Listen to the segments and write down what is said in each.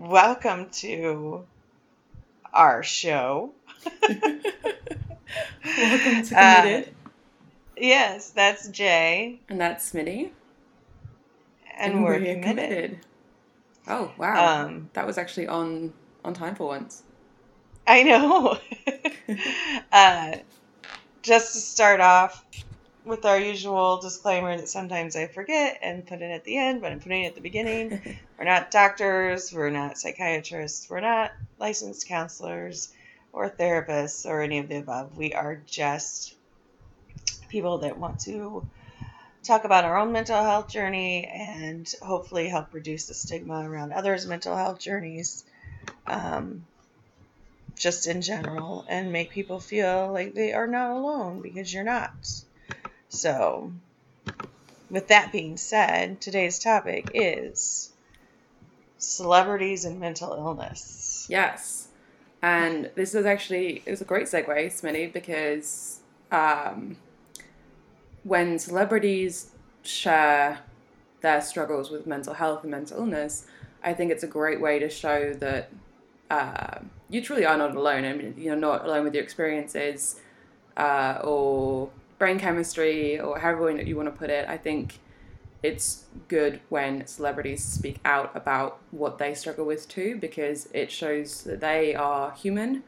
welcome to our show. welcome to Committed. Uh, yes, that's Jay. And that's Smitty. And, and we're, we're committed. committed. Oh wow. Um, that was actually on on time for once. I know. uh, just to start off with our usual disclaimer that sometimes I forget and put it at the end, but I'm putting it at the beginning. we're not doctors, we're not psychiatrists, we're not licensed counselors or therapists or any of the above. We are just people that want to talk about our own mental health journey and hopefully help reduce the stigma around others' mental health journeys. Um, just in general, and make people feel like they are not alone because you're not. So, with that being said, today's topic is celebrities and mental illness. Yes. And this is actually, it was a great segue, Smitty, because um, when celebrities share their struggles with mental health and mental illness, I think it's a great way to show that uh, you truly are not alone. I mean, you're not alone with your experiences uh, or brain chemistry or however you want to put it. I think it's good when celebrities speak out about what they struggle with too, because it shows that they are human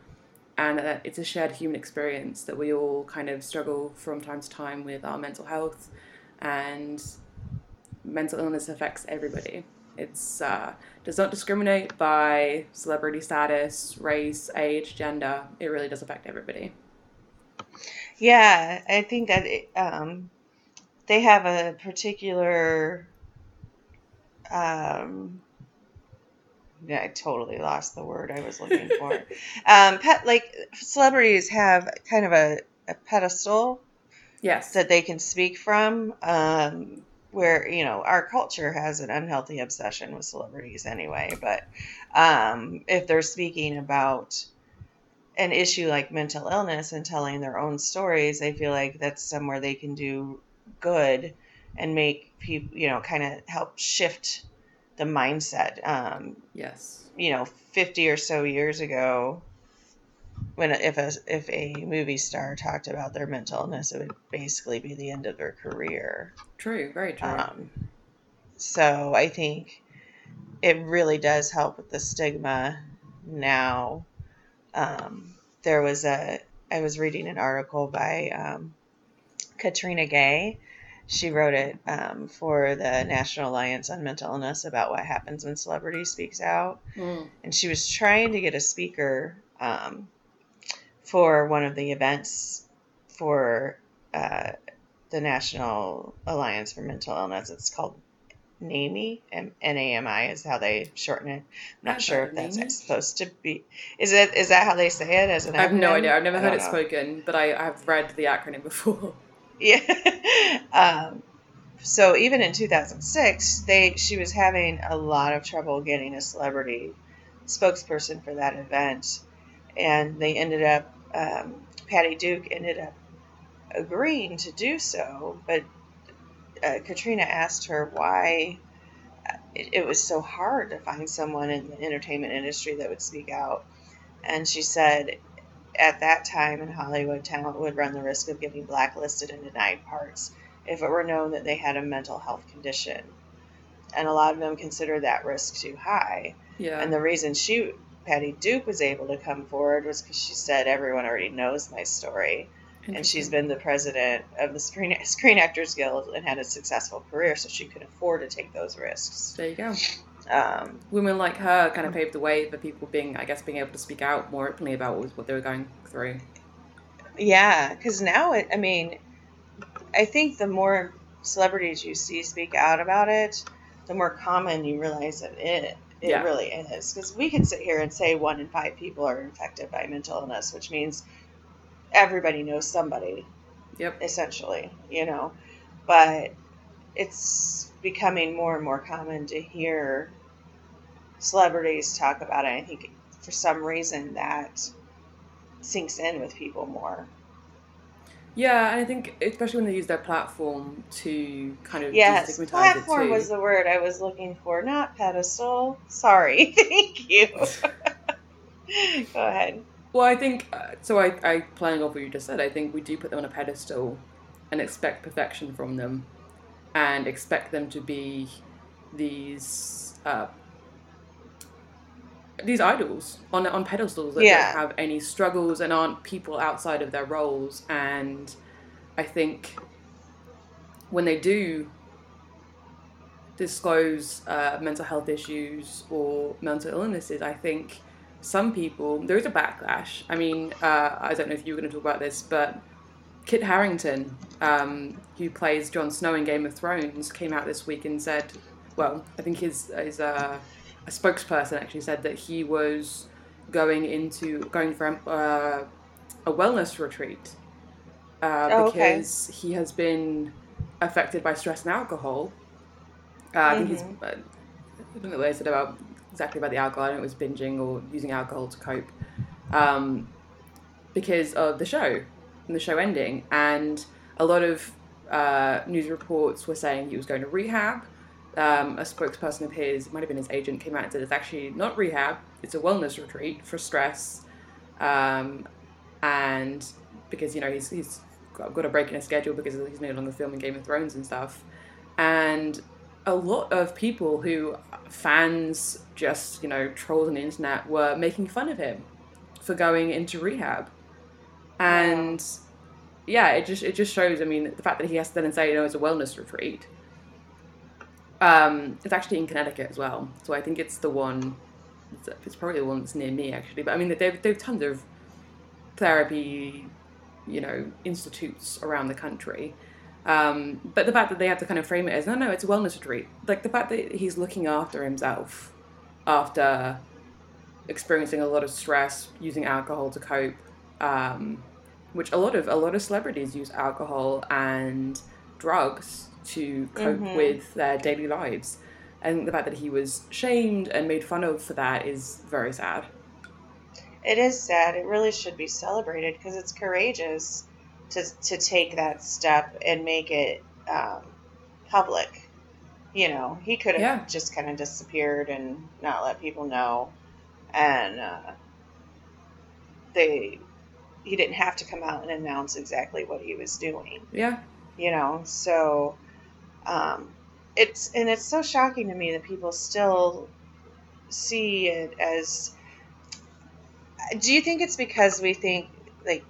and that it's a shared human experience that we all kind of struggle from time to time with our mental health and mental illness affects everybody. It's uh, does not discriminate by celebrity status, race, age, gender. It really does affect everybody. Yeah, I think that it, um, they have a particular. Um, yeah, I totally lost the word I was looking for. um, pet like celebrities have kind of a, a pedestal. Yes. That they can speak from. Um, where you know our culture has an unhealthy obsession with celebrities anyway but um, if they're speaking about an issue like mental illness and telling their own stories i feel like that's somewhere they can do good and make people you know kind of help shift the mindset um, yes you know 50 or so years ago when if a if a movie star talked about their mental illness, it would basically be the end of their career. True, very true. Um, so I think it really does help with the stigma now. Um, there was a I was reading an article by um, Katrina Gay. She wrote it um, for the National Alliance on Mental Illness about what happens when celebrity speaks out, mm. and she was trying to get a speaker um, for one of the events for uh, the National Alliance for Mental Illness. It's called NAMI, N-A-M-I is how they shorten it. I'm not sure if that's NAMI? supposed to be. Is it? Is that how they say it as an? acronym? I have no idea. I've never heard it know. spoken, but I, I've read the acronym before. Yeah. um, so even in 2006, they she was having a lot of trouble getting a celebrity spokesperson for that event, and they ended up um, Patty Duke ended up agreeing to do so, but uh, Katrina asked her why it, it, was so hard to find someone in the entertainment industry that would speak out. And she said, at that time in Hollywood, talent would run the risk of getting blacklisted and denied parts if it were known that they had a mental health condition. And a lot of them consider that risk too high. Yeah. And the reason she Patty Duke was able to come forward was because she said everyone already knows my story, and she's been the president of the Screen Screen Actors Guild and had a successful career, so she could afford to take those risks. There you go. Um, Women like her kind of paved the way for people being, I guess, being able to speak out more openly about what, what they were going through. Yeah, because now it, I mean, I think the more celebrities you see speak out about it, the more common you realize that it it yeah. really is. Because we can sit here and say one in five people are infected by mental illness, which means everybody knows somebody. Yep. Essentially, you know. But it's becoming more and more common to hear celebrities talk about it. I think for some reason that sinks in with people more. Yeah, and I think especially when they use their platform to kind of Yes, platform was the word I was looking for, not pedestal. Sorry. Thank you. Go ahead. Well, I think uh, so. I, I playing off what you just said. I think we do put them on a pedestal and expect perfection from them, and expect them to be these uh, these idols on on pedestals that Yeah. don't have any struggles and aren't people outside of their roles. And I think when they do disclose uh, mental health issues or mental illnesses, I think some people there is a backlash. I mean, uh, I don't know if you were going to talk about this, but Kit Harington, um, who plays Jon Snow in Game of Thrones, came out this week and said, well, I think his his uh, a spokesperson actually said that he was going into going for uh, a wellness retreat uh, Oh, okay. because he has been affected by stress and alcohol. Uh, I think he's. Mhm. Uh, I don't know what they said about exactly about the alcohol. I don't know it was binging or using alcohol to cope, um, because of the show and the show ending. And a lot of uh, news reports were saying he was going to rehab. Um, a spokesperson of his, it might have been his agent, came out and said it's actually not rehab; it's a wellness retreat for stress, um, and because you know he's he's got, got a break in his schedule because he's no longer filming Game of Thrones and stuff, and a lot of people who fans just you know trolls on the internet were making fun of him for going into rehab. And yeah it just it just shows i mean the fact that he has to then say you know it's a wellness retreat um it's actually in connecticut as well. So i think it's the one it's, it's probably the one that's near me actually. But i mean they've, they've tons of therapy you know institutes around the country um, but the fact that they have to kind of frame it as no, no, it's a wellness retreat. Like the fact that he's looking after himself after experiencing a lot of stress, using alcohol to cope, um, which a lot of a lot of celebrities use alcohol and drugs to cope Mhm. with their daily lives. And the fact that he was shamed and made fun of for that is very sad. It is sad. It really should be celebrated because it's courageous to to take that step and make it um, public. You know, he could have Yeah. just kind of disappeared and not let people know, and uh, they he didn't have to come out and announce exactly what he was doing. Yeah, You know, so um, it's and it's so shocking to me that people still see it as do you think it's because we think like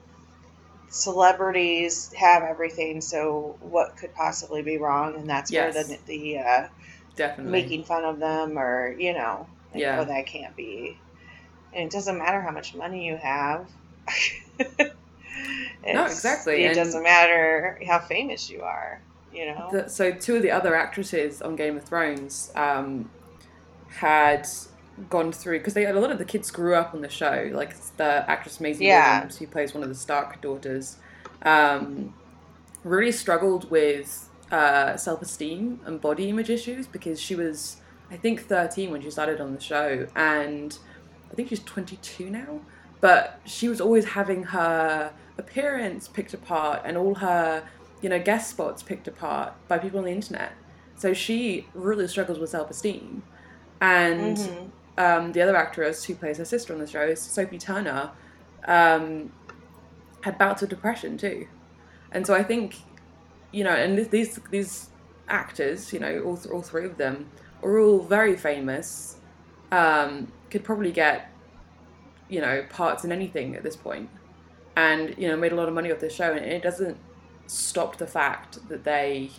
celebrities have everything so what could possibly be wrong and that's Yes. where the the uh, definitely. making fun of them or you know like, Yeah. oh that can't be and it doesn't matter how much money you have It's- exactly, it and- doesn't matter how famous you are you know The, so two of the other actresses on Game of Thrones um, had gone through because they a lot of the kids grew up on the show. Like the actress Maisie Yeah. Williams, who plays one of the Stark daughters, um, really struggled with uh, self esteem and body image issues because she was, I think, thirteen when she started on the show, and I think she's twenty two now. But she was always having her appearance picked apart and all her you know, guest spots picked apart by people on the internet. So she really struggles with self esteem. And Mhm. Um, the other actress who plays her sister on the show, is Sophie Turner, um, had bouts of depression too. And so I think, you know, and these these actors, you know, all, all three of them, are all very famous, um, could probably get, you know, parts in anything at this point, and you know, made a lot of money off this show, and it doesn't stop the fact that they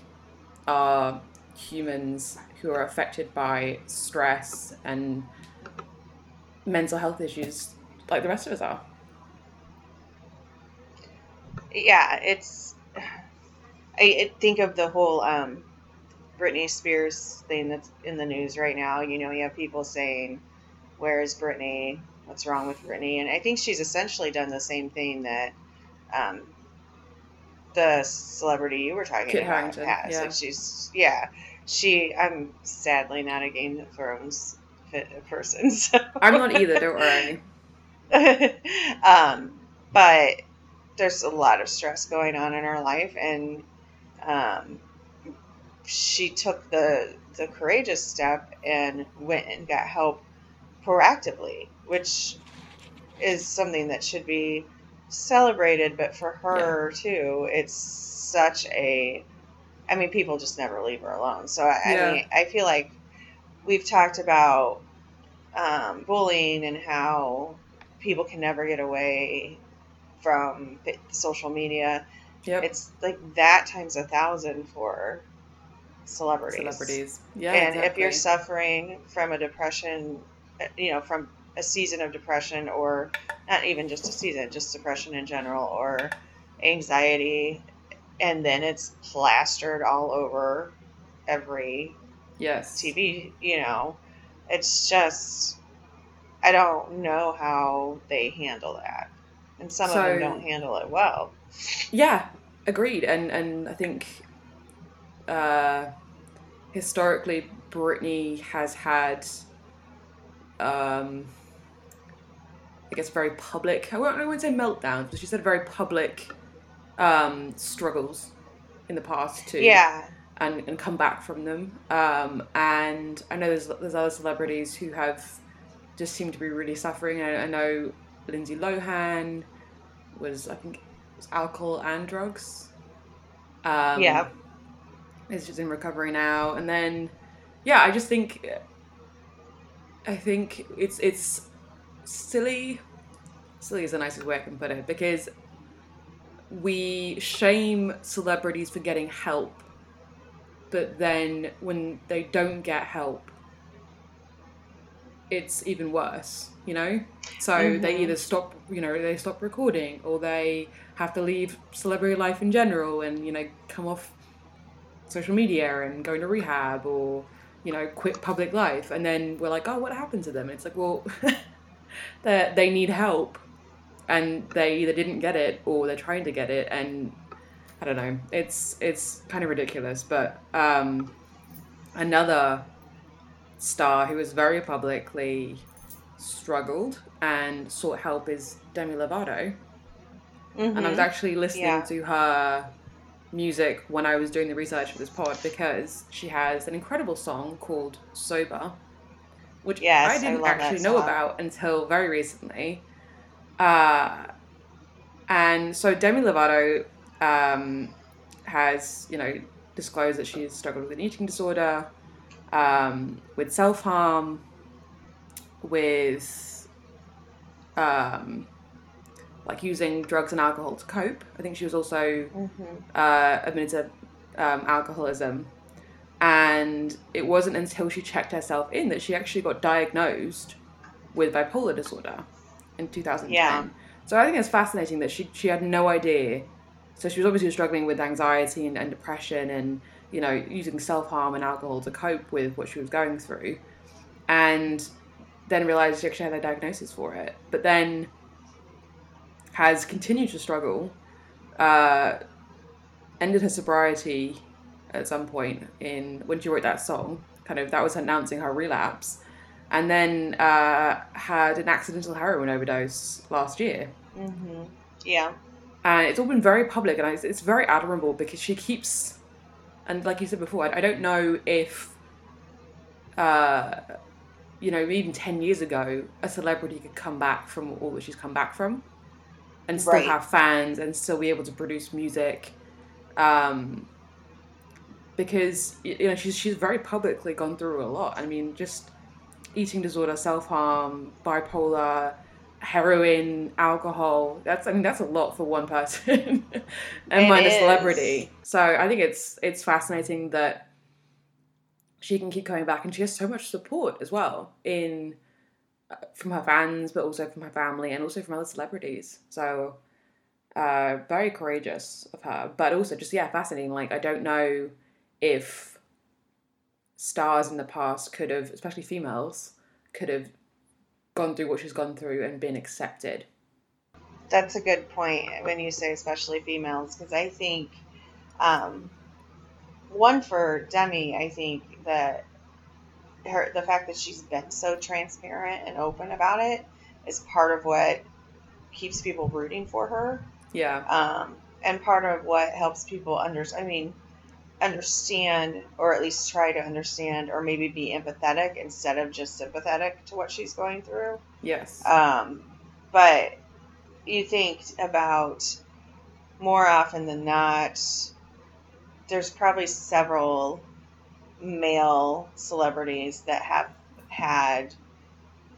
are humans who are affected by stress and mental health issues like the rest of us are. yeah, it's. I, I think of the whole um, Britney Spears thing that's in the news right now. You know, you have people saying, "Where is Britney? What's wrong with Britney?" And I think she's essentially done the same thing that um, the celebrity you were talking Kit about has. yeah. Like she's, yeah, she. I'm sadly not a Game of Thrones fit person, so I'm not either, don't worry. um, but there's a lot of stress going on in her life, and um, she took the the courageous step and went and got help proactively, which is something that should be celebrated. But for her yeah. too, it's such a I mean, people just never leave her alone. So I, yeah. I mean, I feel like we've talked about um, bullying and how people can never get away from social media. Yep. It's like that times a thousand for celebrities. Celebrities. Yeah. And exactly. if you're suffering from a depression, uh, you know, from a season of depression or not even just a season, just depression in general or anxiety, and then it's plastered all over every yes TV, you know. It's just I don't know how they handle that. And some so, of them don't handle it well. Yeah, agreed. And and I think uh, historically Britney has had um, I guess very public I won't, I won't say meltdowns, but she's had very public um, struggles in the past too. Yeah. And, and come back from them. Um, and I know there's there's other celebrities who have just seemed to be really suffering. I, I know Lindsay Lohan was I think was alcohol and drugs. Um, yeah. Is just in recovery now, and then yeah, I just think I think it's it's silly. Silly is the nicest way I can put it because we shame celebrities for getting help, but then when they don't get help, it's even worse, you know? So mm-hmm. they either stop, you know, they stop recording or they have to leave celebrity life in general and, you know, come off social media and go into rehab or, you know, quit public life. And then we're like, oh, what happened to them? it's like, well, they need help and they either didn't get it or they're trying to get it and I don't know. It's it's kind of ridiculous, but um, another star who was very publicly struggled and sought help is Demi Lovato. Mm-hmm. And I was mm-hmm. actually listening yeah. to her music when I was doing the research for this pod because she has an incredible song called Sober, which yes, I didn't I actually know about until very recently. Uh, and so Demi Lovato um, has, you know, disclosed that she's struggled with an eating disorder, um, with self harm, with um, like using drugs and alcohol to cope. I think she was also mm-hmm. uh, admitted to um, alcoholism. And it wasn't until she checked herself in that she actually got diagnosed with bipolar disorder in 2010. Yeah. So I think it's fascinating that she she had no idea. So she was obviously struggling with anxiety and, and depression and you know using self harm and alcohol to cope with what she was going through, and then realized she actually had a diagnosis for it. But then has continued to struggle. Uh, ended her sobriety at some point in when she wrote that song. Kind of that was announcing her relapse and then uh, had an accidental heroin overdose last year. Mm-hmm. Yeah. And it's all been very public, and it's, it's very admirable because she keeps, and like you said before, I, I don't know if, uh, you know, even 10 years ago, a celebrity could come back from all that she's come back from and still right. have fans and still be able to produce music. Um, because you know she's she's very publicly gone through a lot. I mean, just eating disorder, self harm, bipolar, heroin, alcohol. That's I mean that's a lot for one person, and mind a celebrity. So I think it's it's fascinating that she can keep coming back, and she has so much support as well in uh, from her fans, but also from her family, and also from other celebrities. So uh, very courageous of her, but also just yeah, fascinating. Like I don't know if stars in the past could have, especially females, could have gone through what she's gone through and been accepted. That's a good point when you say especially females, because I think um, one for Demi, I think that her the fact that she's been so transparent and open about it is part of what keeps people rooting for her. Yeah. Um, and part of what helps people understand, I mean, understand or at least try to understand or maybe be empathetic instead of just sympathetic to what she's going through. Yes. Um, but you think about more often than not, there's probably several male celebrities that have had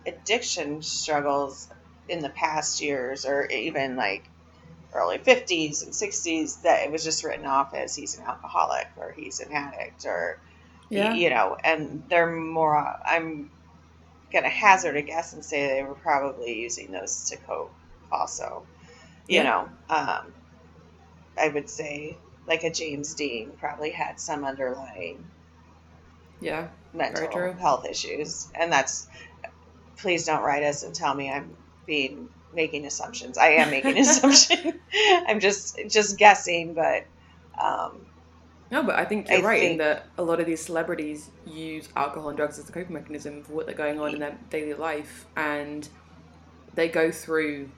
addiction struggles in the past years or even like early 50s and 60s that it was just written off as he's an alcoholic or he's an addict or yeah. you know and they're more i'm gonna hazard a guess and say they were probably using those to cope also you Yeah. know um, i would say like a james dean probably had some underlying yeah. mental true. health issues and that's please don't write us and tell me i'm being making assumptions i am making assumption i'm just just guessing but um, No, but I think you're I right in that a lot of these celebrities use alcohol and drugs as a coping mechanism for what they're going on in their daily life, and they go through.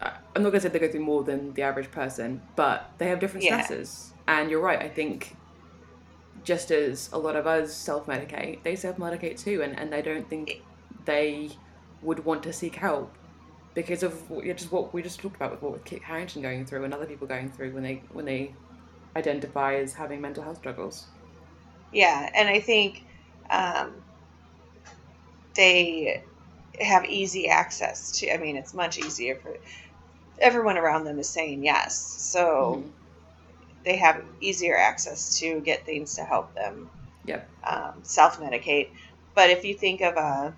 uh, I'm not going to say they go through more than the average person, but they have different Yeah. stresses. And you're right. I think just as a lot of us self-medicate, they self-medicate too, and, and I don't think they would want to seek help because of what- just what we just talked about with what Kit Harington going through and other people going through when they when they identify as having mental health struggles. Yeah, and I think um, they have easy access to. I mean, it's much easier for everyone around them is saying yes, so Mhm. they have easier access to get things to help them Yep. um, self medicate. But if you think of a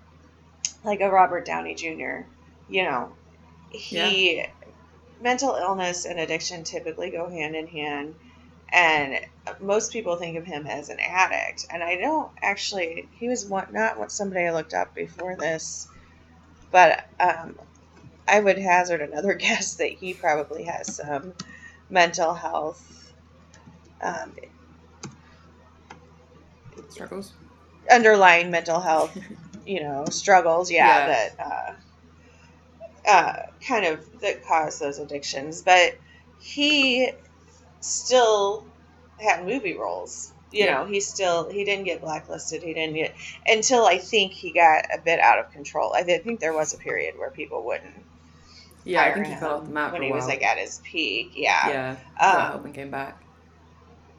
like a Robert Downey Jr., you know, he mental illness and addiction typically go hand in hand, and most people think of him as an addict. And I don't actually. He was one, not what somebody I looked up before this, but um, I would hazard another guess that he probably has some mental health um, Struggles. underlying mental health, you know, struggles, yeah, Yeah. that uh, uh, kind of that caused those addictions. But he still had movie roles. You Yeah. know, he still he didn't get blacklisted. He didn't get until I think he got a bit out of control. I did- think there was a period where people wouldn't. Yeah, I think he fell off the map when he was like at his peak. Yeah, yeah, Um, and came back.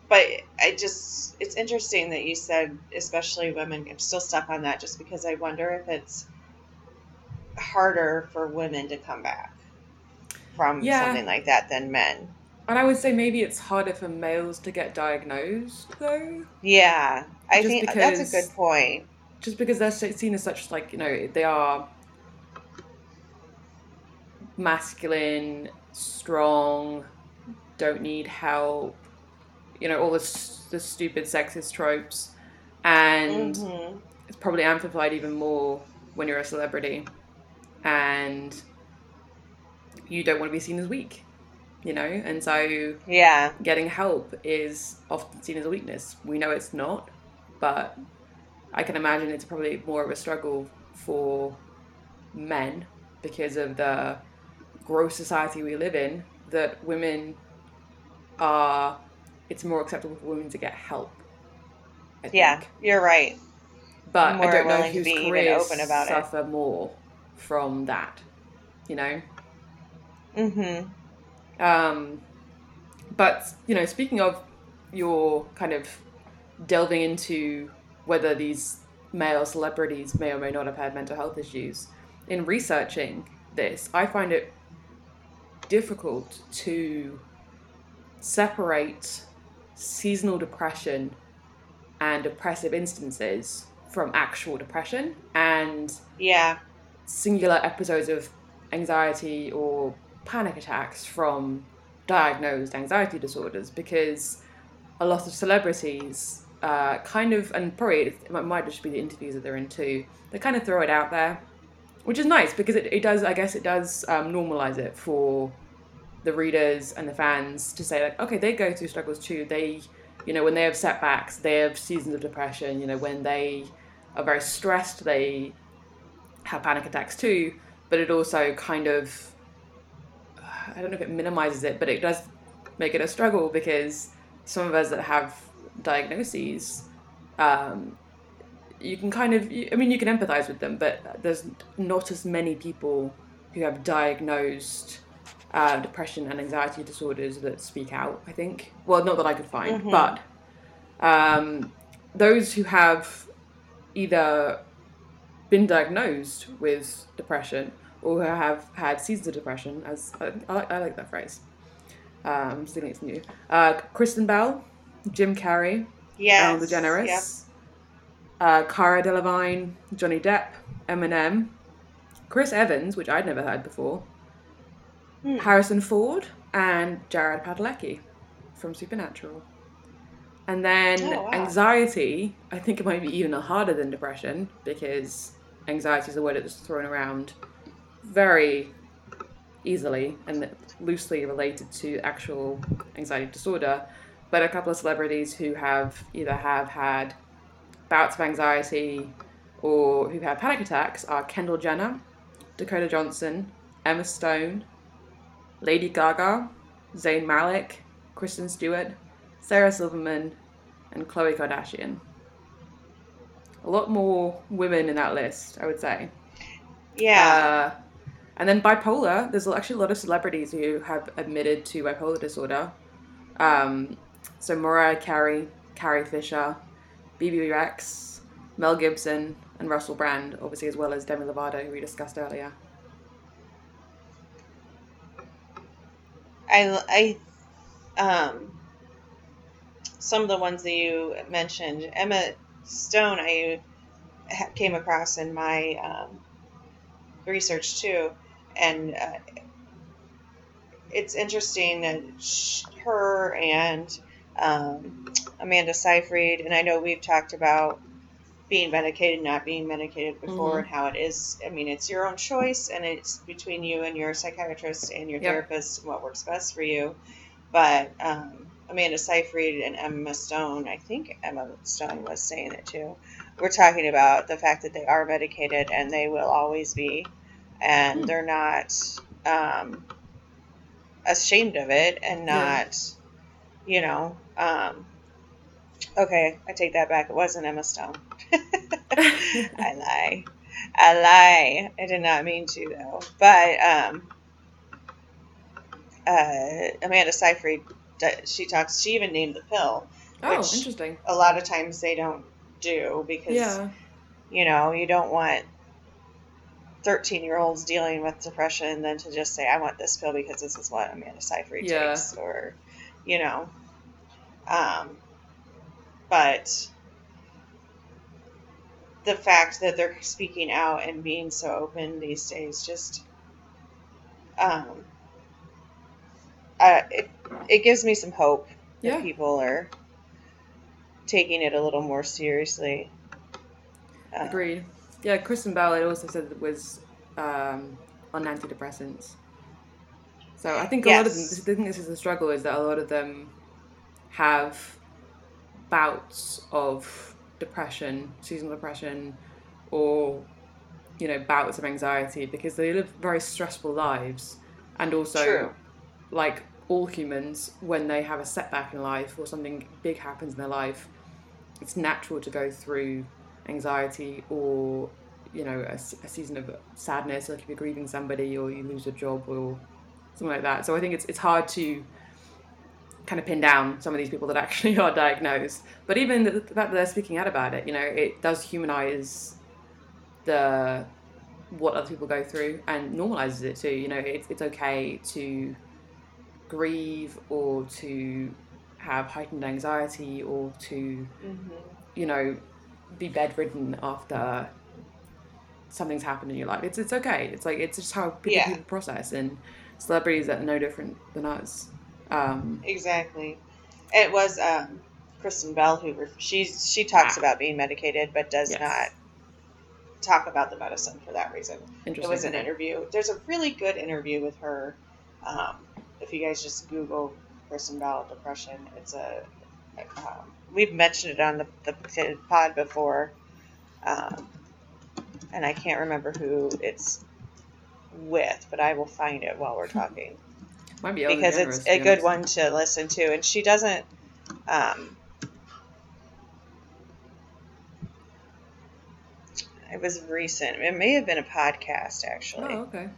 but I just it's interesting that you said especially women. I'm still stuck on that just because I wonder if it's harder for women to come back from Yeah. something like that than men. And I would say maybe it's harder for males to get diagnosed though, Yeah, I Just think that's a good point. just because they're seen as such like you know they are masculine, strong, don't need help, you know all this the stupid sexist tropes, and hmm it's probably amplified even more when you're a celebrity and you don't want to be seen as weak you know and so Yeah, getting help is often seen as a weakness we know it's not but i can imagine it's probably more of a struggle for men because of the gross society we live in that women are it's more acceptable for women to get help I yeah, think. you're right. But more I don't know whose careers open about it. suffer more from that. You know. hmm Um, but you know, speaking of your kind of delving into whether these male celebrities may or may not have had mental health issues, in researching this, I find it difficult to separate seasonal depression and depressive instances from actual depression and Yeah, singular episodes of anxiety or panic attacks from diagnosed anxiety disorders because a lot of celebrities uh, kind of, and probably it might- just be the interviews that they're in too, they kind of throw it out there, which is nice because it, it does, I guess it does um, normalize it for the readers and the fans to say like, okay, they go through struggles too. They, you know, when they have setbacks, they have seasons of depression. You know, when they are very stressed, they have panic attacks too. But it also kind of, I don't know if it minimizes it, but it does make it a struggle because some of us that have diagnoses, um, you can kind of, I mean, you can empathize with them, but there's not as many people who have diagnosed uh, depression and anxiety disorders that speak out, I think. Well, not that I could find, mm-hmm. but um, those who have either been diagnosed with depression or who have had seasons of depression, as I, I, I like that phrase. Um, I think it's new. Uh, Kristen Bell, Jim Carrey, yes, Ellen DeGeneres, yep. uh, Cara Delevingne, Johnny Depp, Eminem, Chris Evans, which I'd never heard before, hmm. Harrison Ford, and Jared Padalecki from Supernatural. And then oh, wow. anxiety, I think it might be even harder than depression because anxiety is a word that's thrown around very easily and loosely related to actual anxiety disorder. But a couple of celebrities who have either have had bouts of anxiety or who have panic attacks are Kendall Jenner, Dakota Johnson, Emma Stone, Lady Gaga, Zayn Malik, Kristen Stewart, Sarah Silverman, and Khloe Kardashian. A lot more women in that list, I would say. Yeah. Uh, and then bipolar, there's actually a lot of celebrities who have admitted to bipolar disorder. Um, so Mariah Carey, Carrie Fisher, Bebe Rexha, Mel Gibson, and Russell Brand, obviously, as well as Demi Lovato, who we discussed earlier. I, I, um, some of the ones that you mentioned, Emma Stone, I came across in my um, research too, and uh, it's interesting that her and um, Amanda Seyfried, and I know we've talked about being medicated, not being medicated before, mm-hmm. and how it is. I mean, it's your own choice, and it's between you and your psychiatrist and your yep. therapist and what works best for you. But um, Amanda Seyfried and Emma Stone, I think Emma Stone was saying it too. We're talking about the fact that they are medicated and they will always be, and mm. they're not um, ashamed of it and not, yeah. you know. Um, okay, I take that back. It wasn't Emma Stone. I lie. I lie. I did not mean to though. But um, uh, Amanda Seyfried, she talks. She even named the pill. Oh, interesting. A lot of times they don't do because yeah. you know you don't want 13 year olds dealing with depression then to just say I want this pill because this is what Amanda Seyfried yeah. takes or you know um, but the fact that they're speaking out and being so open these days just um, uh, it, it gives me some hope yeah. that people are taking it a little more seriously. Uh, Agreed. Yeah, Kristen Bell it also said it was um, on antidepressants. So I think a yes. lot of them, the thing this is the struggle is that a lot of them have bouts of depression, seasonal depression, or you know bouts of anxiety because they live very stressful lives, and also True. like all humans, when they have a setback in life or something big happens in their life, it's natural to go through anxiety or you know a, a season of sadness, like if you're grieving somebody or you lose a job or something like that. So I think it's it's hard to kind of pin down some of these people that actually are diagnosed. But even the, the fact that they're speaking out about it, you know, it does humanize the what other people go through and normalizes it too. You know, it's it's okay to grieve or to have heightened anxiety or to, mm-hmm. you know, be bedridden after something's happened in your life. It's it's okay. It's like it's just how people, yeah. people process and celebrities are no different than us. Um, exactly. It was um, Kristen Bell who she's she talks ah. about being medicated, but does yes. not talk about the medicine for that reason. It was an interview. There's a really good interview with her. Um, if you guys just Google Bell depression, it's a um, we've mentioned it on the, the pod before, um, and I can't remember who it's with, but I will find it while we're talking. Might be because generous, it's a good one to listen to, and she doesn't. Um, it was recent. It may have been a podcast, actually. Oh, okay.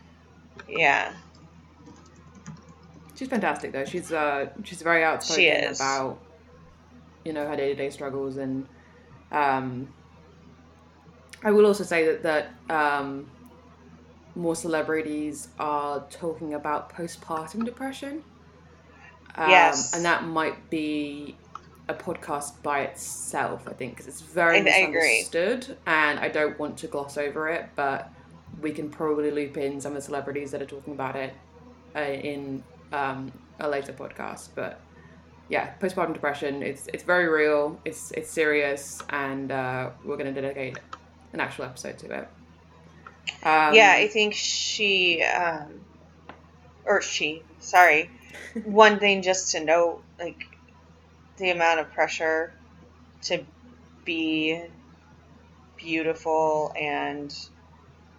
Yeah, She's fantastic though. She's uh she's very outspoken She about you know her day to day struggles and um I will also say that that um more celebrities are talking about postpartum depression. Um, Yes. and that might be a podcast by itself, I think, because it's very I- I misunderstood, and I don't want to gloss over it, but we can probably loop in some of the celebrities that are talking about it uh, in um, a later podcast. But yeah, postpartum depression it's it's very real. It's it's serious, and uh, we're going to dedicate an actual episode to it. Um, yeah. I think she, um, or she. Sorry. one thing just to note, like the amount of pressure to be beautiful and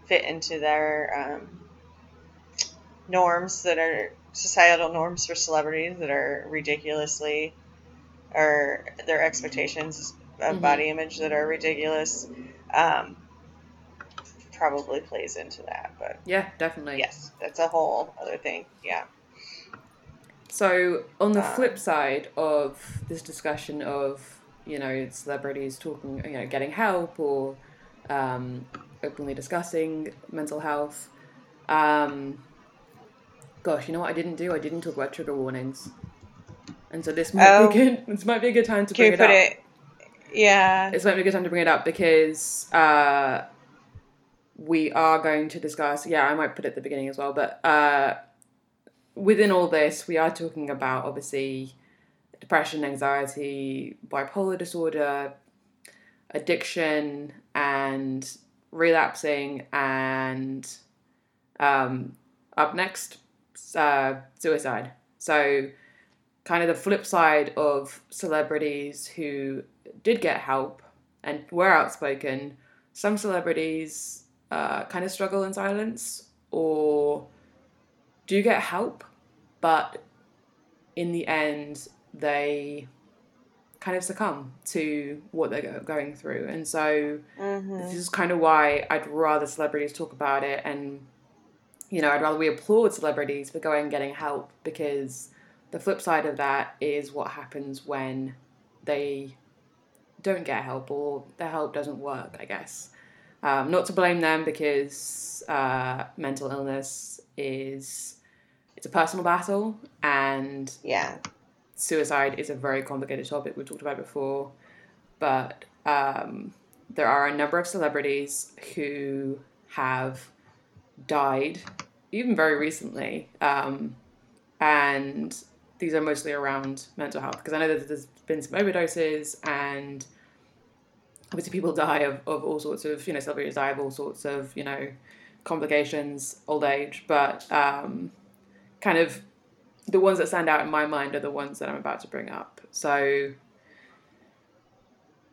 fit into their um, norms that are societal norms for celebrities that are ridiculously or their expectations of Mhm. body image that are ridiculous um, probably plays into that but yeah, definitely. yes that's a whole other thing yeah So on the Um, flip side of this discussion of you know celebrities talking, you know, getting help or um, openly discussing mental health, um, gosh, you know what I didn't do? I didn't talk about trigger warnings, and so this might Oh. be good. This might be a good time to bring it up. it yeah This might be a good time to bring it up because uh, we are going to discuss. Yeah, I might put it at the beginning as well, but uh, within all this, we are talking about obviously depression, anxiety, bipolar disorder, addiction, and relapsing, and um, up next, uh, suicide. So, kind of the flip side of celebrities who did get help and were outspoken. Some celebrities uh, kind of struggle in silence or do get help, but in the end, they kind of succumb to what they're going through. And so, hmm this is kind of why I'd rather celebrities talk about it and you know, I'd rather we applaud celebrities for going and getting help because the flip side of that is what happens when they don't get help or their help doesn't work, I guess. Um, not to blame them because uh, mental illness is it's a personal battle and yeah suicide is a very complicated topic we've talked about before, but um, there are a number of celebrities who have died, even very recently, um, and these are mostly around mental health because I know that there's been some overdoses and obviously people die of, of all sorts of you know celebrities die of all sorts of you know complications old age but um, kind of the ones that stand out in my mind are the ones that I'm about to bring up. So,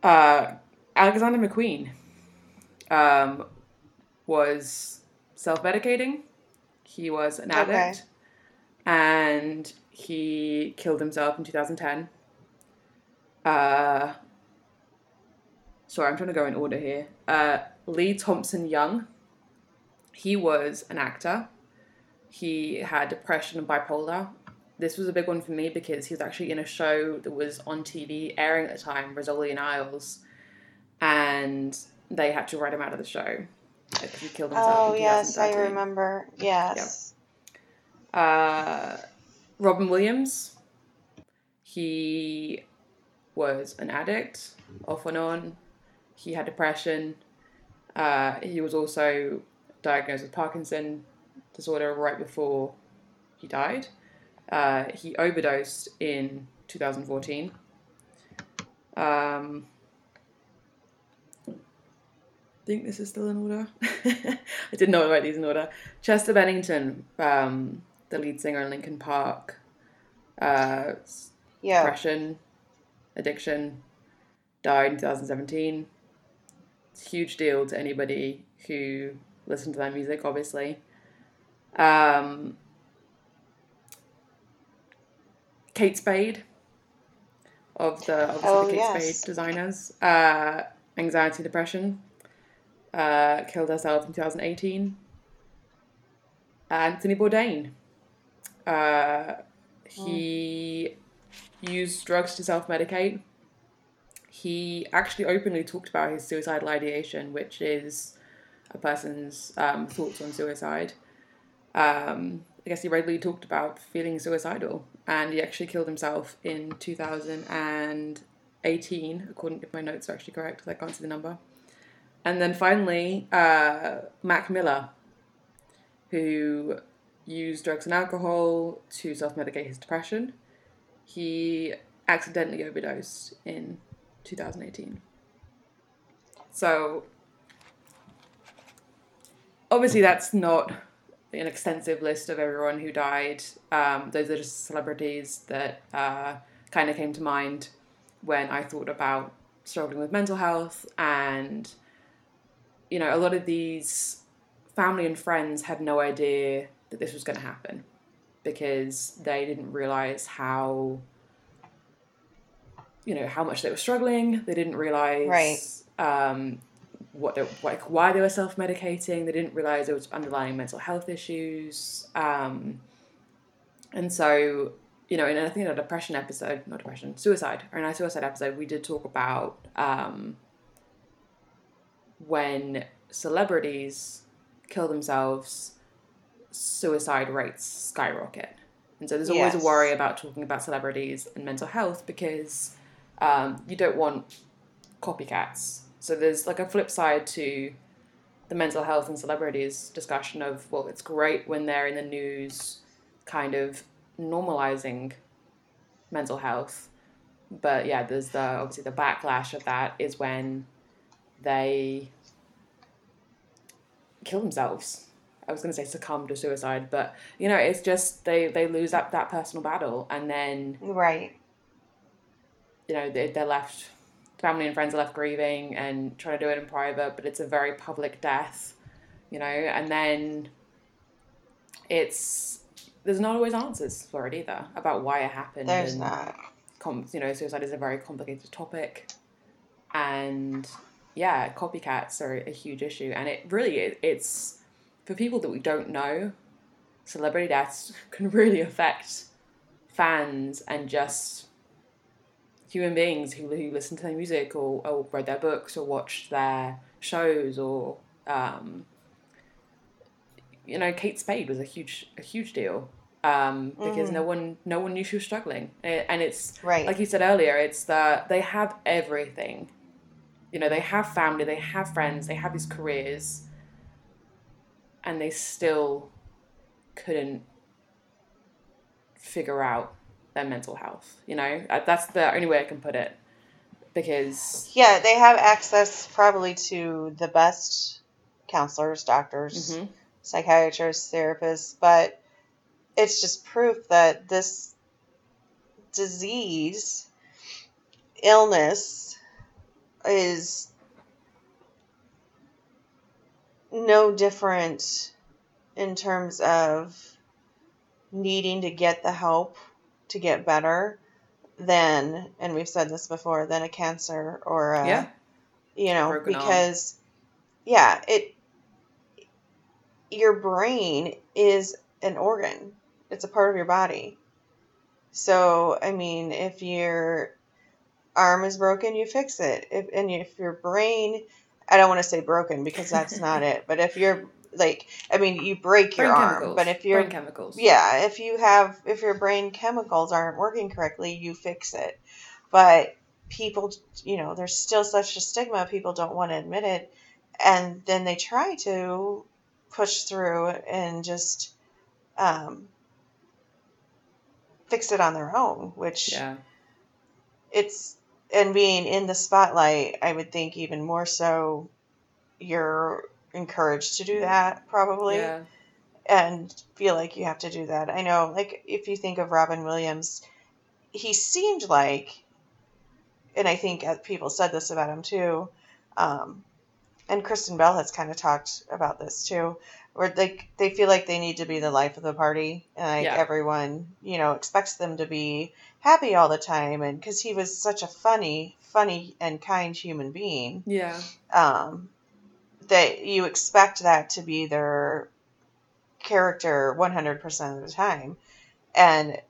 uh, Alexander McQueen um, was self medicating. He was an Okay. addict and he killed himself in 2010. Uh, sorry, I'm trying to go in order here. Uh, Lee Thompson Young, he was an actor he had depression and bipolar. This was a big one for me because he was actually in a show that was on TV airing at the time, Rizzoli and Isles, and they had to write him out of the show because he killed himself. oh yes i 2013. remember yes Uh, Robin Williams, he was an addict, off and on. He had depression. Uh, he was also diagnosed with Parkinson disorder right before he died. Uh, he overdosed in 2014. Um, think this is still in order. I did not write these in order. Chester Bennington, um, the lead singer in Linkin Park, uh, yeah depression, addiction, died in 2017. It's a huge deal to anybody who listened to that music, obviously. Um, Kate Spade of the obviously Oh, the Kate yes. Spade designers. Uh, anxiety, depression. Uh, killed herself in 2018. Anthony Bourdain. Uh, he used drugs to self medicate. He actually openly talked about his suicidal ideation, which is a person's um, thoughts on suicide. Um, I guess he regularly talked about feeling suicidal, and he actually killed himself in 2018, according if my notes are actually correct, I can't see the number. And then finally, uh, Mac Miller, who used drugs and alcohol to self medicate his depression. He accidentally overdosed in 2018. So, obviously, that's not an extensive list of everyone who died. Um, those are just celebrities that uh, kind of came to mind when I thought about struggling with mental health. And, you know, a lot of these family and friends had no idea that this was going to happen because they didn't realize how you know how much they were struggling. They didn't realize Right. um, what they, like why they were self-medicating. They didn't realize there was underlying mental health issues. Um, and so you know in i think in a depression episode not depression suicide or in our suicide episode we did talk about um, when celebrities kill themselves suicide rates skyrocket. And so there's always Yes. a worry about talking about celebrities and mental health because um, you don't want copycats. So there's like a flip side to the mental health and celebrities discussion of, well, it's great when they're in the news kind of normalizing mental health. But yeah, there's the obviously the backlash of that is when they kill themselves. I was going to say succumb to suicide, but you know, it's just they they lose that that personal battle, and then Right. you know they, they're left. Family and friends are left grieving and trying to do it in private, but it's a very public death, you know. And then it's there's not always answers for it either about why it happened. There's not. com- you know, suicide is a very complicated topic, and yeah, copycats are a huge issue, and it really it, it's for people that we don't know. Celebrity deaths can really affect fans and just human beings who, who listen to their music or, or read their books or watched their shows or um, you know Kate Spade was a huge a huge deal um, because no one no one knew she was struggling and it's Right. like you said earlier it's that they have everything you know they have family they have friends they have these careers and they still couldn't figure out their mental health you know Uh, that's the only way i can put it because yeah, they have access probably to the best counselors, doctors, Mhm. psychiatrists, therapists, but it's just proof that this disease, illness, is no different in terms of needing to get the help to get better than, and we've said this before, than a cancer or a, yeah you know, because yeah, it your brain is an organ. It's a part of your body. So, I mean, if your arm is broken, you fix it. If and if your brain I don't want to say broken because that's not it, but if you're like I mean, you break your brain arm, chemicals but if you're brain chemicals yeah, if you have if your brain chemicals aren't working correctly, you fix it. But people, you know, there's still such a stigma. People don't want to admit it, and then they try to push through and just um, fix it on their own, which yeah it's and being in the spotlight, I would think even more so. You're encouraged to do that probably yeah and feel like you have to do that. I know, like, if you think of Robin Williams, he seemed like, and I think uh, people said this about him too, um, and Kristen Bell has kind of talked about this too, where they they feel like they need to be the life of the party, and like Yeah. everyone you know expects them to be happy all the time, and because he was such a funny, funny and kind human being, Yeah. um, that you expect that to be their character one hundred percent of the time, and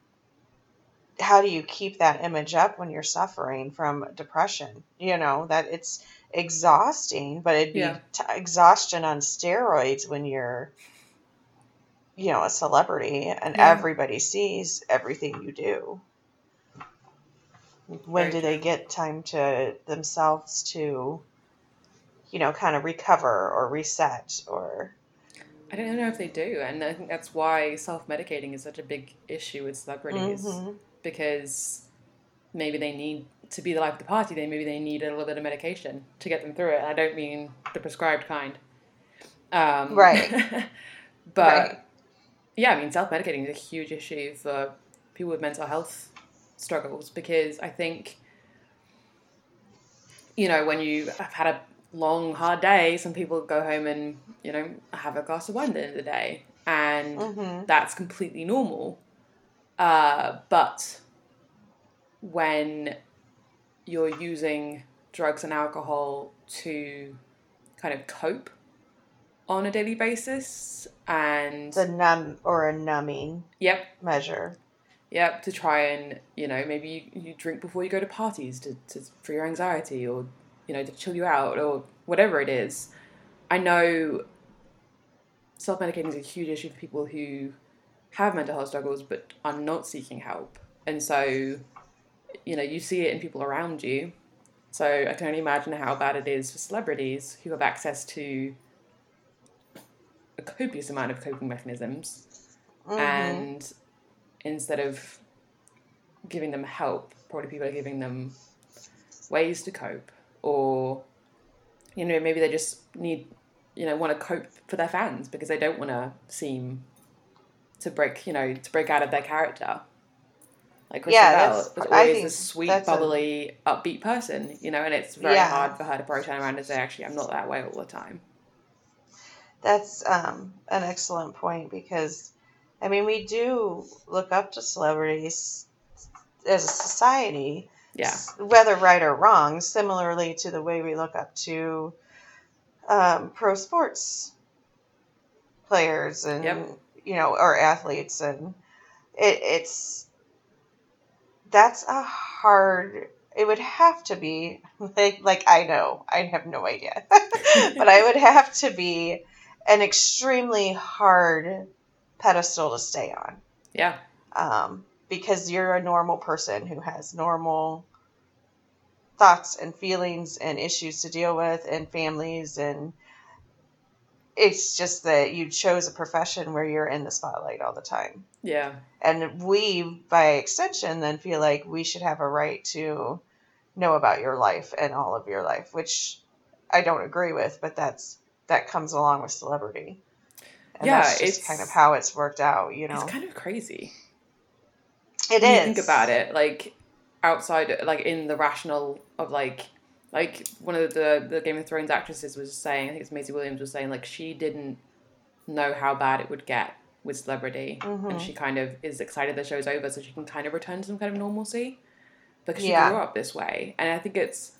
how do you keep that image up when you're suffering from depression? You know that it's exhausting, but it'd be Yeah. t- exhaustion on steroids when you're, you know, a celebrity and Yeah. everybody sees everything you do. When Very do they get time to themselves to, you know, kind of recover or reset or? I don't know if they do, and I think that's why self-medicating is such a big issue with celebrities Mhm. because maybe they need to be the life of the party. They maybe they need a little bit of medication to get them through it. And I don't mean the prescribed kind. Um, Right. but Right. yeah, I mean self-medicating is a huge issue for people with mental health struggles because I think you know when you have had a long hard day, some people go home and you know have a glass of wine at the end of the day, and Mhm. that's completely normal. Uh, but when you're using drugs and alcohol to kind of cope on a daily basis, and The numb or a numbing yep, measure. Yep, to try and, you know, maybe you, you drink before you go to parties to, to for your anxiety or, you know, to chill you out or whatever it is. I know self medicating is a huge issue for people who have mental health struggles but are not seeking help. And so, you know, you see it in people around you. So I can only imagine how bad it is for celebrities who have access to a copious amount of coping mechanisms Mhm. and instead of giving them help, probably people are giving them ways to cope, or you know maybe they just need you know want to cope for their fans because they don't want to seem to break you know to break out of their character. Like Kristen Yeah, Bell was always this sweet, that's a- bubbly, upbeat person, you know, and it's very Yeah. hard for her to probably turn around and say, actually, I'm not that way all the time. That's um, an excellent point because, I mean, we do look up to celebrities as a society, Yeah, whether right or wrong, similarly to the way we look up to um, pro sports players and, Yep. you know, or athletes. And it, it's, that's a hard, it would have to be, like, like I know, I have no idea, but I would have to be an extremely hard pedestal to stay on. Yeah, um, because you're a normal person who has normal thoughts and feelings and issues to deal with and families and it's just that you chose a profession where you're in the spotlight all the time. Yeah, and we by extension then feel like we should have a right to know about your life and all of your life which i don't agree with but that's that comes along with celebrity and Yeah, it's- kind of how it's worked out you know it's kind of crazy. it when is you think about it, like outside, like in the rational of like, like one of the the Game of Thrones actresses was saying, I think it's Maisie Williams was saying, like she didn't know how bad it would get with celebrity, Mhm. and she kind of is excited the show's over, so she can kind of return to some kind of normalcy because she Yeah. grew up this way, and I think it's,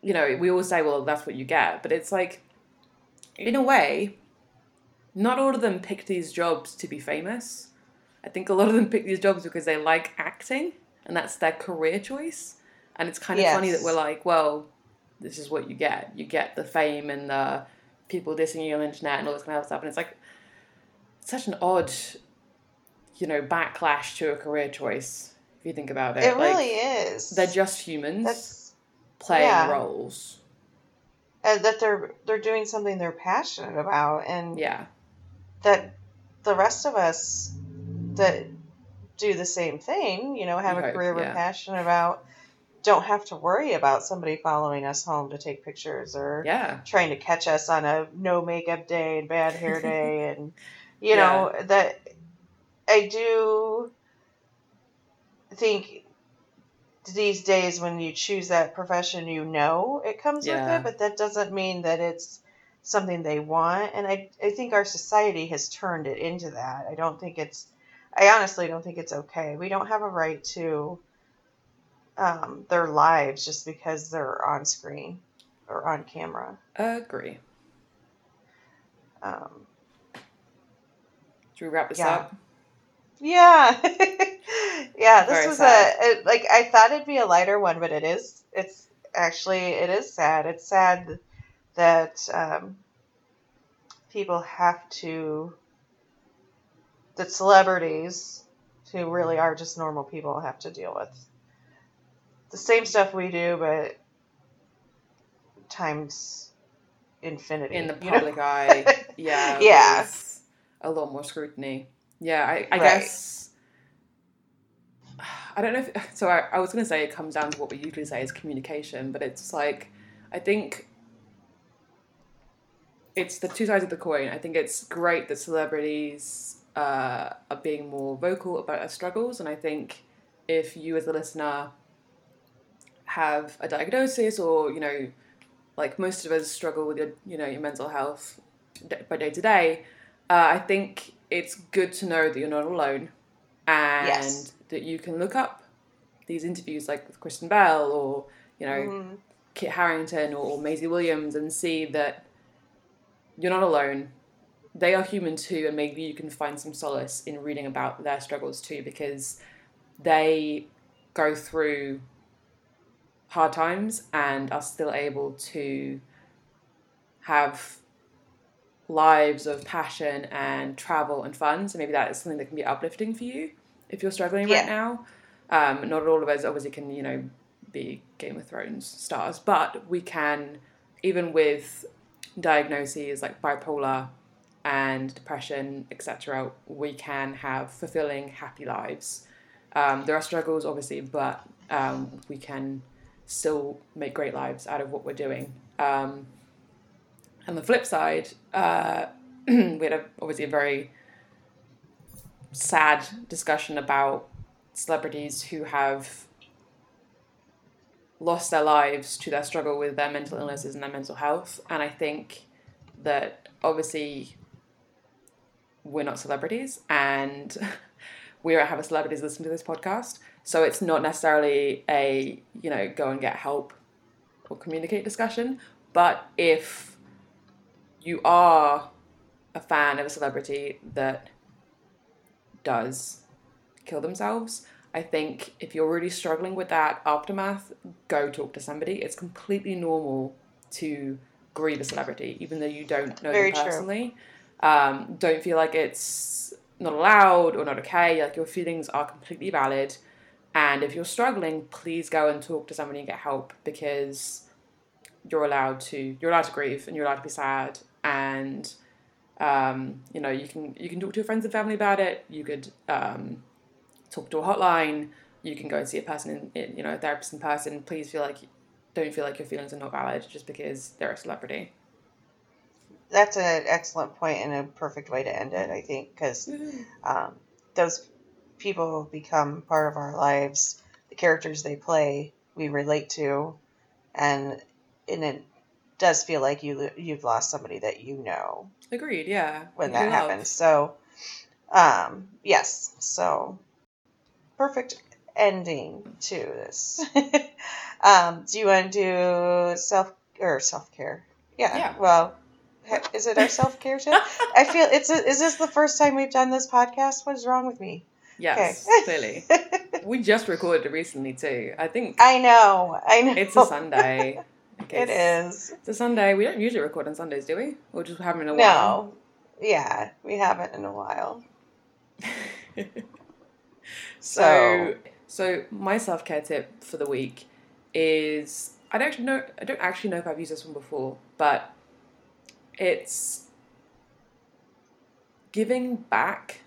you know, we always say, well, that's what you get, but it's like, in a way, not all of them pick these jobs to be famous. I think a lot of them pick these jobs because they like acting and that's their career choice. And it's kind of funny that we're like, well, this is what you get. You get the fame and the people dissing you on the internet and all this kind of stuff. And it's like, it's such an odd, you know, backlash to a career choice, if you think about it. It Like, really is. They're just humans That's playing yeah. roles. and that they're they're doing something they're passionate about, and Yeah. That the rest of us that do the same thing, you know, have Right, a career we're yeah. passionate about, don't have to worry about somebody following us home to take pictures or Yeah. trying to catch us on a no makeup day and bad hair day, and you know that I do think these days when you choose that profession, you know it comes with it, but that doesn't mean that it's something they want. And I, I think our society has turned it into that. I don't think it's, I honestly don't think it's okay. We don't have a right to um, their lives just because they're on screen or on camera. Agree. Um, Should we wrap this Yeah. up? Yeah. yeah, this Very was sad. a it, like I thought it'd be a lighter one, but it is it's actually it is sad. It's sad that um, people have to that celebrities who really are just normal people have to deal with the same stuff we do, but times infinity In the you know? public eye, yeah. Yeah. A lot more scrutiny. Yeah, I, I Right. guess. I don't know if. So I, I was going to say it comes down to what we usually say is communication, but it's like, I think it's the two sides of the coin. I think it's great that celebrities uh, are being more vocal about their struggles, and I think if you as a listener have a diagnosis or you know like most of us struggle with your you know your mental health by day to day uh, i think it's good to know that you're not alone and Yes. that you can look up these interviews like with kristen bell or you know Mhm. kit harington or, or maisie williams and see that you're not alone they are human too and maybe you can find some solace in reading about their struggles too because they go through hard times and are still able to have lives of passion and travel and fun. So maybe that is something that can be uplifting for you if you're struggling Yeah. right now. Um, not all of us obviously can, you know, be Game of Thrones stars, but we can, even with diagnoses like bipolar and depression, etc., we can have fulfilling, happy lives. Um, there are struggles, obviously, but um, we can still make great lives out of what we're doing. Um, on the flip side, uh, we had a, obviously a very sad discussion about celebrities who have lost their lives to their struggle with their mental illnesses and their mental health. And I think that obviously we're not celebrities and we don't have a celebrities listen to this podcast. So it's not necessarily a, you know, go and get help or communicate discussion. But if you are a fan of a celebrity that does kill themselves, I think if you're really struggling with that aftermath, go talk to somebody. It's completely normal to grieve a celebrity, even though you don't know Very them personally. Um, don't feel like it's not allowed or not okay. Like your feelings are completely valid. And if you're struggling, please go and talk to somebody and get help because you're allowed to you're allowed to grieve and you're allowed to be sad and um, you know you can you can talk to your friends and family about it. You could um, talk to a hotline. You can go and see a person in, you know a therapist in person. Please feel like don't feel like your feelings are not valid just because they're a celebrity. That's an excellent point and a perfect way to end it, I think, because um, those people become part of our lives. The characters they play, we relate to, and and it does feel like you you've lost somebody that you know Agreed. Yeah. when that happens. So, um, yes, so perfect ending to this. um, do you want to do self or self care? Yeah. Yeah. Well, is it our self care tip? I feel it's. A, is this the first time we've done this podcast? What is wrong with me? Yes, Okay. clearly. We just recorded it recently too. I think I know. I know. it's a Sunday. It's- It's a Sunday. We don't usually record on Sundays, do we? Or just haven't in a while. No. Yeah, we haven't in a while. So, so my self care tip for the week is I don't know I don't actually know if I've used this one before, but it's giving back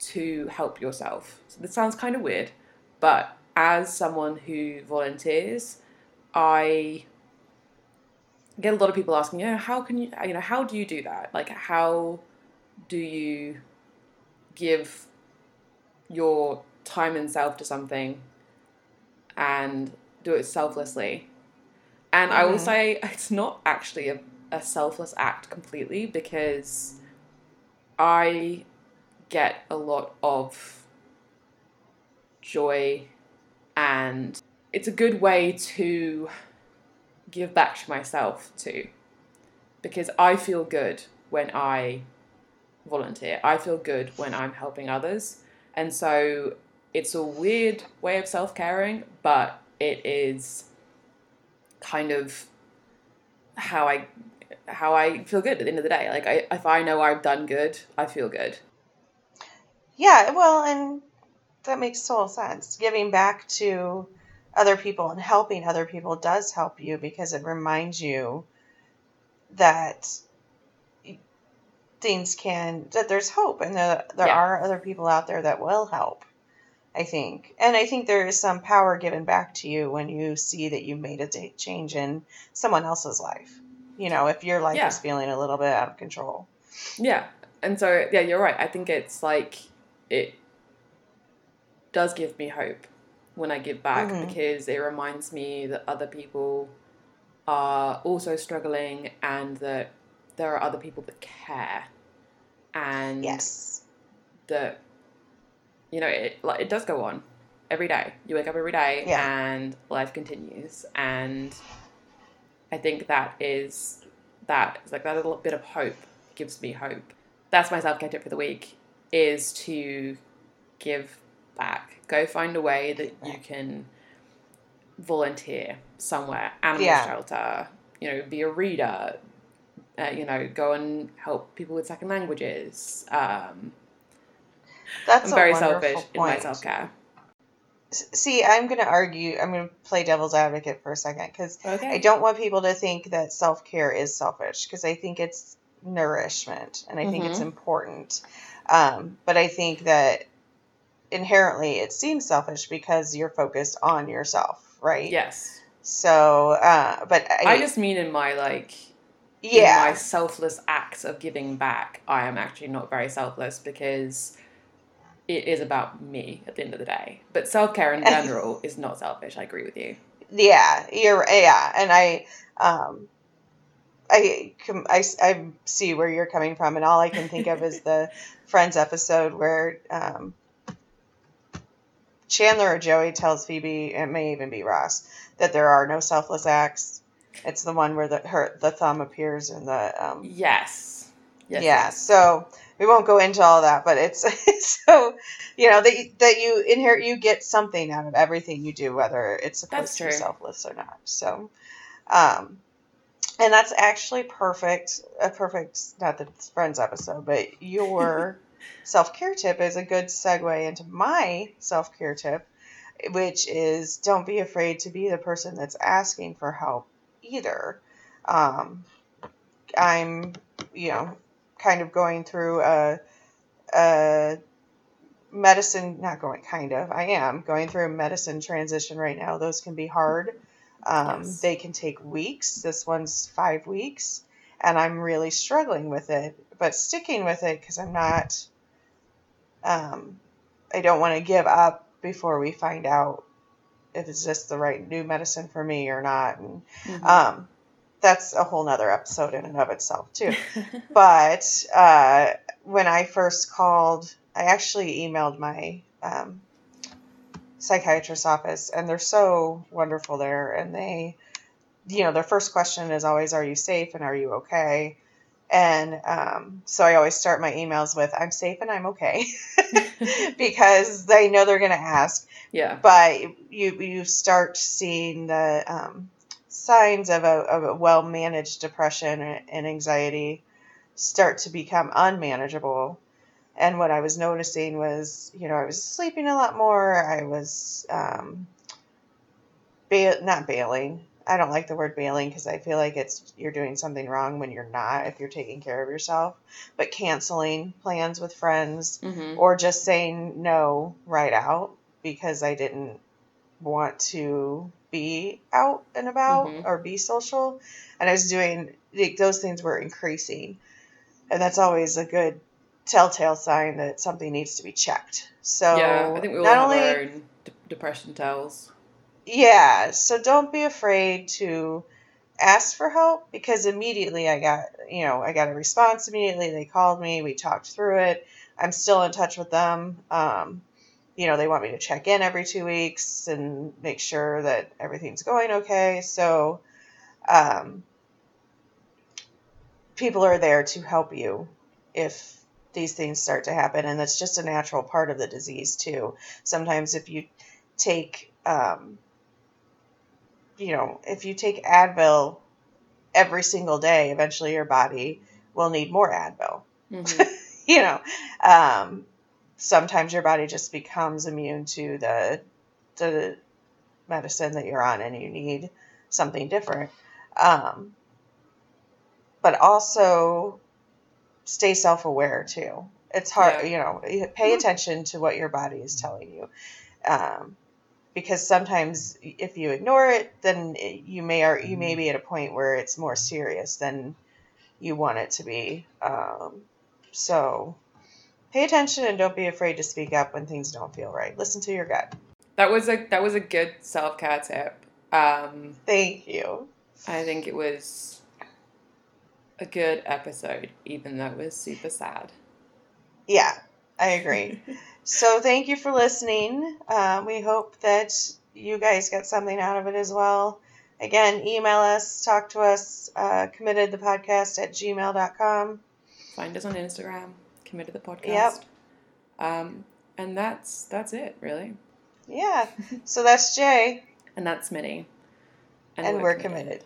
to help yourself. So this sounds kind of weird, but as someone who volunteers, I get a lot of people asking, you know, how can you, you know, how do you do that? Like, how do you give your time and self to something and do it selflessly. And I will Mhm. say it's not actually a, a selfless act completely because I get a lot of joy and it's a good way to give back to myself too because I feel good when I volunteer. I feel good when I'm helping others. And so it's a weird way of self caring, but it is kind of how I how I feel good at the end of the day. Like I, if I know I've done good, I feel good. Yeah, well, and that makes total sense. Giving back to other people and helping other people does help you because it reminds you that things can that there's hope and there there Yeah. are other people out there that will help. I think, and I think there is some power given back to you when you see that you made a change in someone else's life. You know, if your life Yeah. is feeling a little bit out of control. Yeah. And so yeah, you're right. I think it's like it does give me hope when I give back Mhm. because it reminds me that other people are also struggling and that there are other people that care and Yes. that you know it like it does go on every day you wake up every day Yeah. and life continues and i think that is that is like that little bit of hope gives me hope that's my self-care tip for the week is to give back go find a way that you can volunteer somewhere animal Yeah. shelter you know be a reader uh, you know go and help people with second languages um, That's I'm very selfish in my self care. See, I'm going to argue, I'm going to play devil's advocate for a second because Okay. I don't want people to think that self care is selfish because I think it's nourishment and I think it's Mhm. important. Um, but I think that inherently it seems selfish because you're focused on yourself, right? Yes. So, uh, but I, I just mean in my like yeah, my selfless act of giving back, I am actually not very selfless because it is about me at the end of the day. But self care in general is not selfish. I agree with you. yeah, you're yeah, and I, um, I, I, I see where you're coming from, and all I can think of is the Friends episode where um, Chandler or Joey tells Phoebe, it may even be Ross, that there are no selfless acts. It's the one where the her the thumb appears in the um, Yes. Yes. yeah. yes. So we won't go into all that, but it's so you know that you, that you inherit you get something out of everything you do, whether it's supposed to be selfless or not. So, um, and that's actually perfect. A perfect not the friends episode, but your self care tip is a good segue into my self care tip, which is don't be afraid to be the person that's asking for help either. Um, I'm, you know, kind of going through a, a medicine, not going kind of, I am going through a medicine transition right now. Those can be hard. Um, Yes. They can take weeks. This one's five weeks, and I'm really struggling with it, but sticking with it because I'm not, um, I don't want to give up before we find out if it's just the right new medicine for me or not. And Mhm. um, that's a whole nother episode in and of itself, too. But uh, when I first called, I actually emailed my um, psychiatrist's office, and they're so wonderful there. And they, you know, their first question is always, Are you safe and are you okay? And um, so I always start my emails with, I'm safe and I'm okay. because they know they're going to ask yeah. but you you start seeing the um, signs of a, of a well managed depression and anxiety start to become unmanageable. And what I was noticing was, you know, I was sleeping a lot more. I was um, bail- not bailing. I don't like the word bailing because I feel like it's you're doing something wrong when you're not if you're taking care of yourself. But canceling plans with friends, hmm or just saying no right out because I didn't want to be out and about Mhm. or be social. And I was doing like, those things were increasing. And that's always a good telltale sign that something needs to be checked. So yeah. I think we all not have only our d- depression tells. Yeah, so don't be afraid to ask for help because immediately I got, you know, I got a response immediately. They called me, we talked through it. I'm still in touch with them. Um, you know, they want me to check in every two weeks and make sure that everything's going okay. So, um, people are there to help you if these things start to happen. And that's just a natural part of the disease, too. Sometimes if you take, um, you know, if you take Advil every single day, eventually your body will need more Advil. Mm-hmm. you know, um, sometimes your body just becomes immune to the the medicine that you're on, and you need something different. Um, but also stay self aware too. It's hard, yeah. you know, pay mm-hmm. attention to what your body is telling you. Um, because sometimes if you ignore it, then you may or you may be at a point where it's more serious than you want it to be. Um, so pay attention and don't be afraid to speak up when things don't feel right. Listen to your gut. That was a that was a good self care tip. Um, Thank you. I think it was a good episode, even though it was super sad. Yeah, I agree. so thank you for listening. Uh, we hope that you guys got something out of it as well. Again, email us, talk to us, uh, committed the podcast at gmail.com. Find us on Instagram, committed the podcast. Yep. Um, and that's that's it, really. Yeah. so that's Jay. and that's Minnie. And, and we're, we're committed. committed.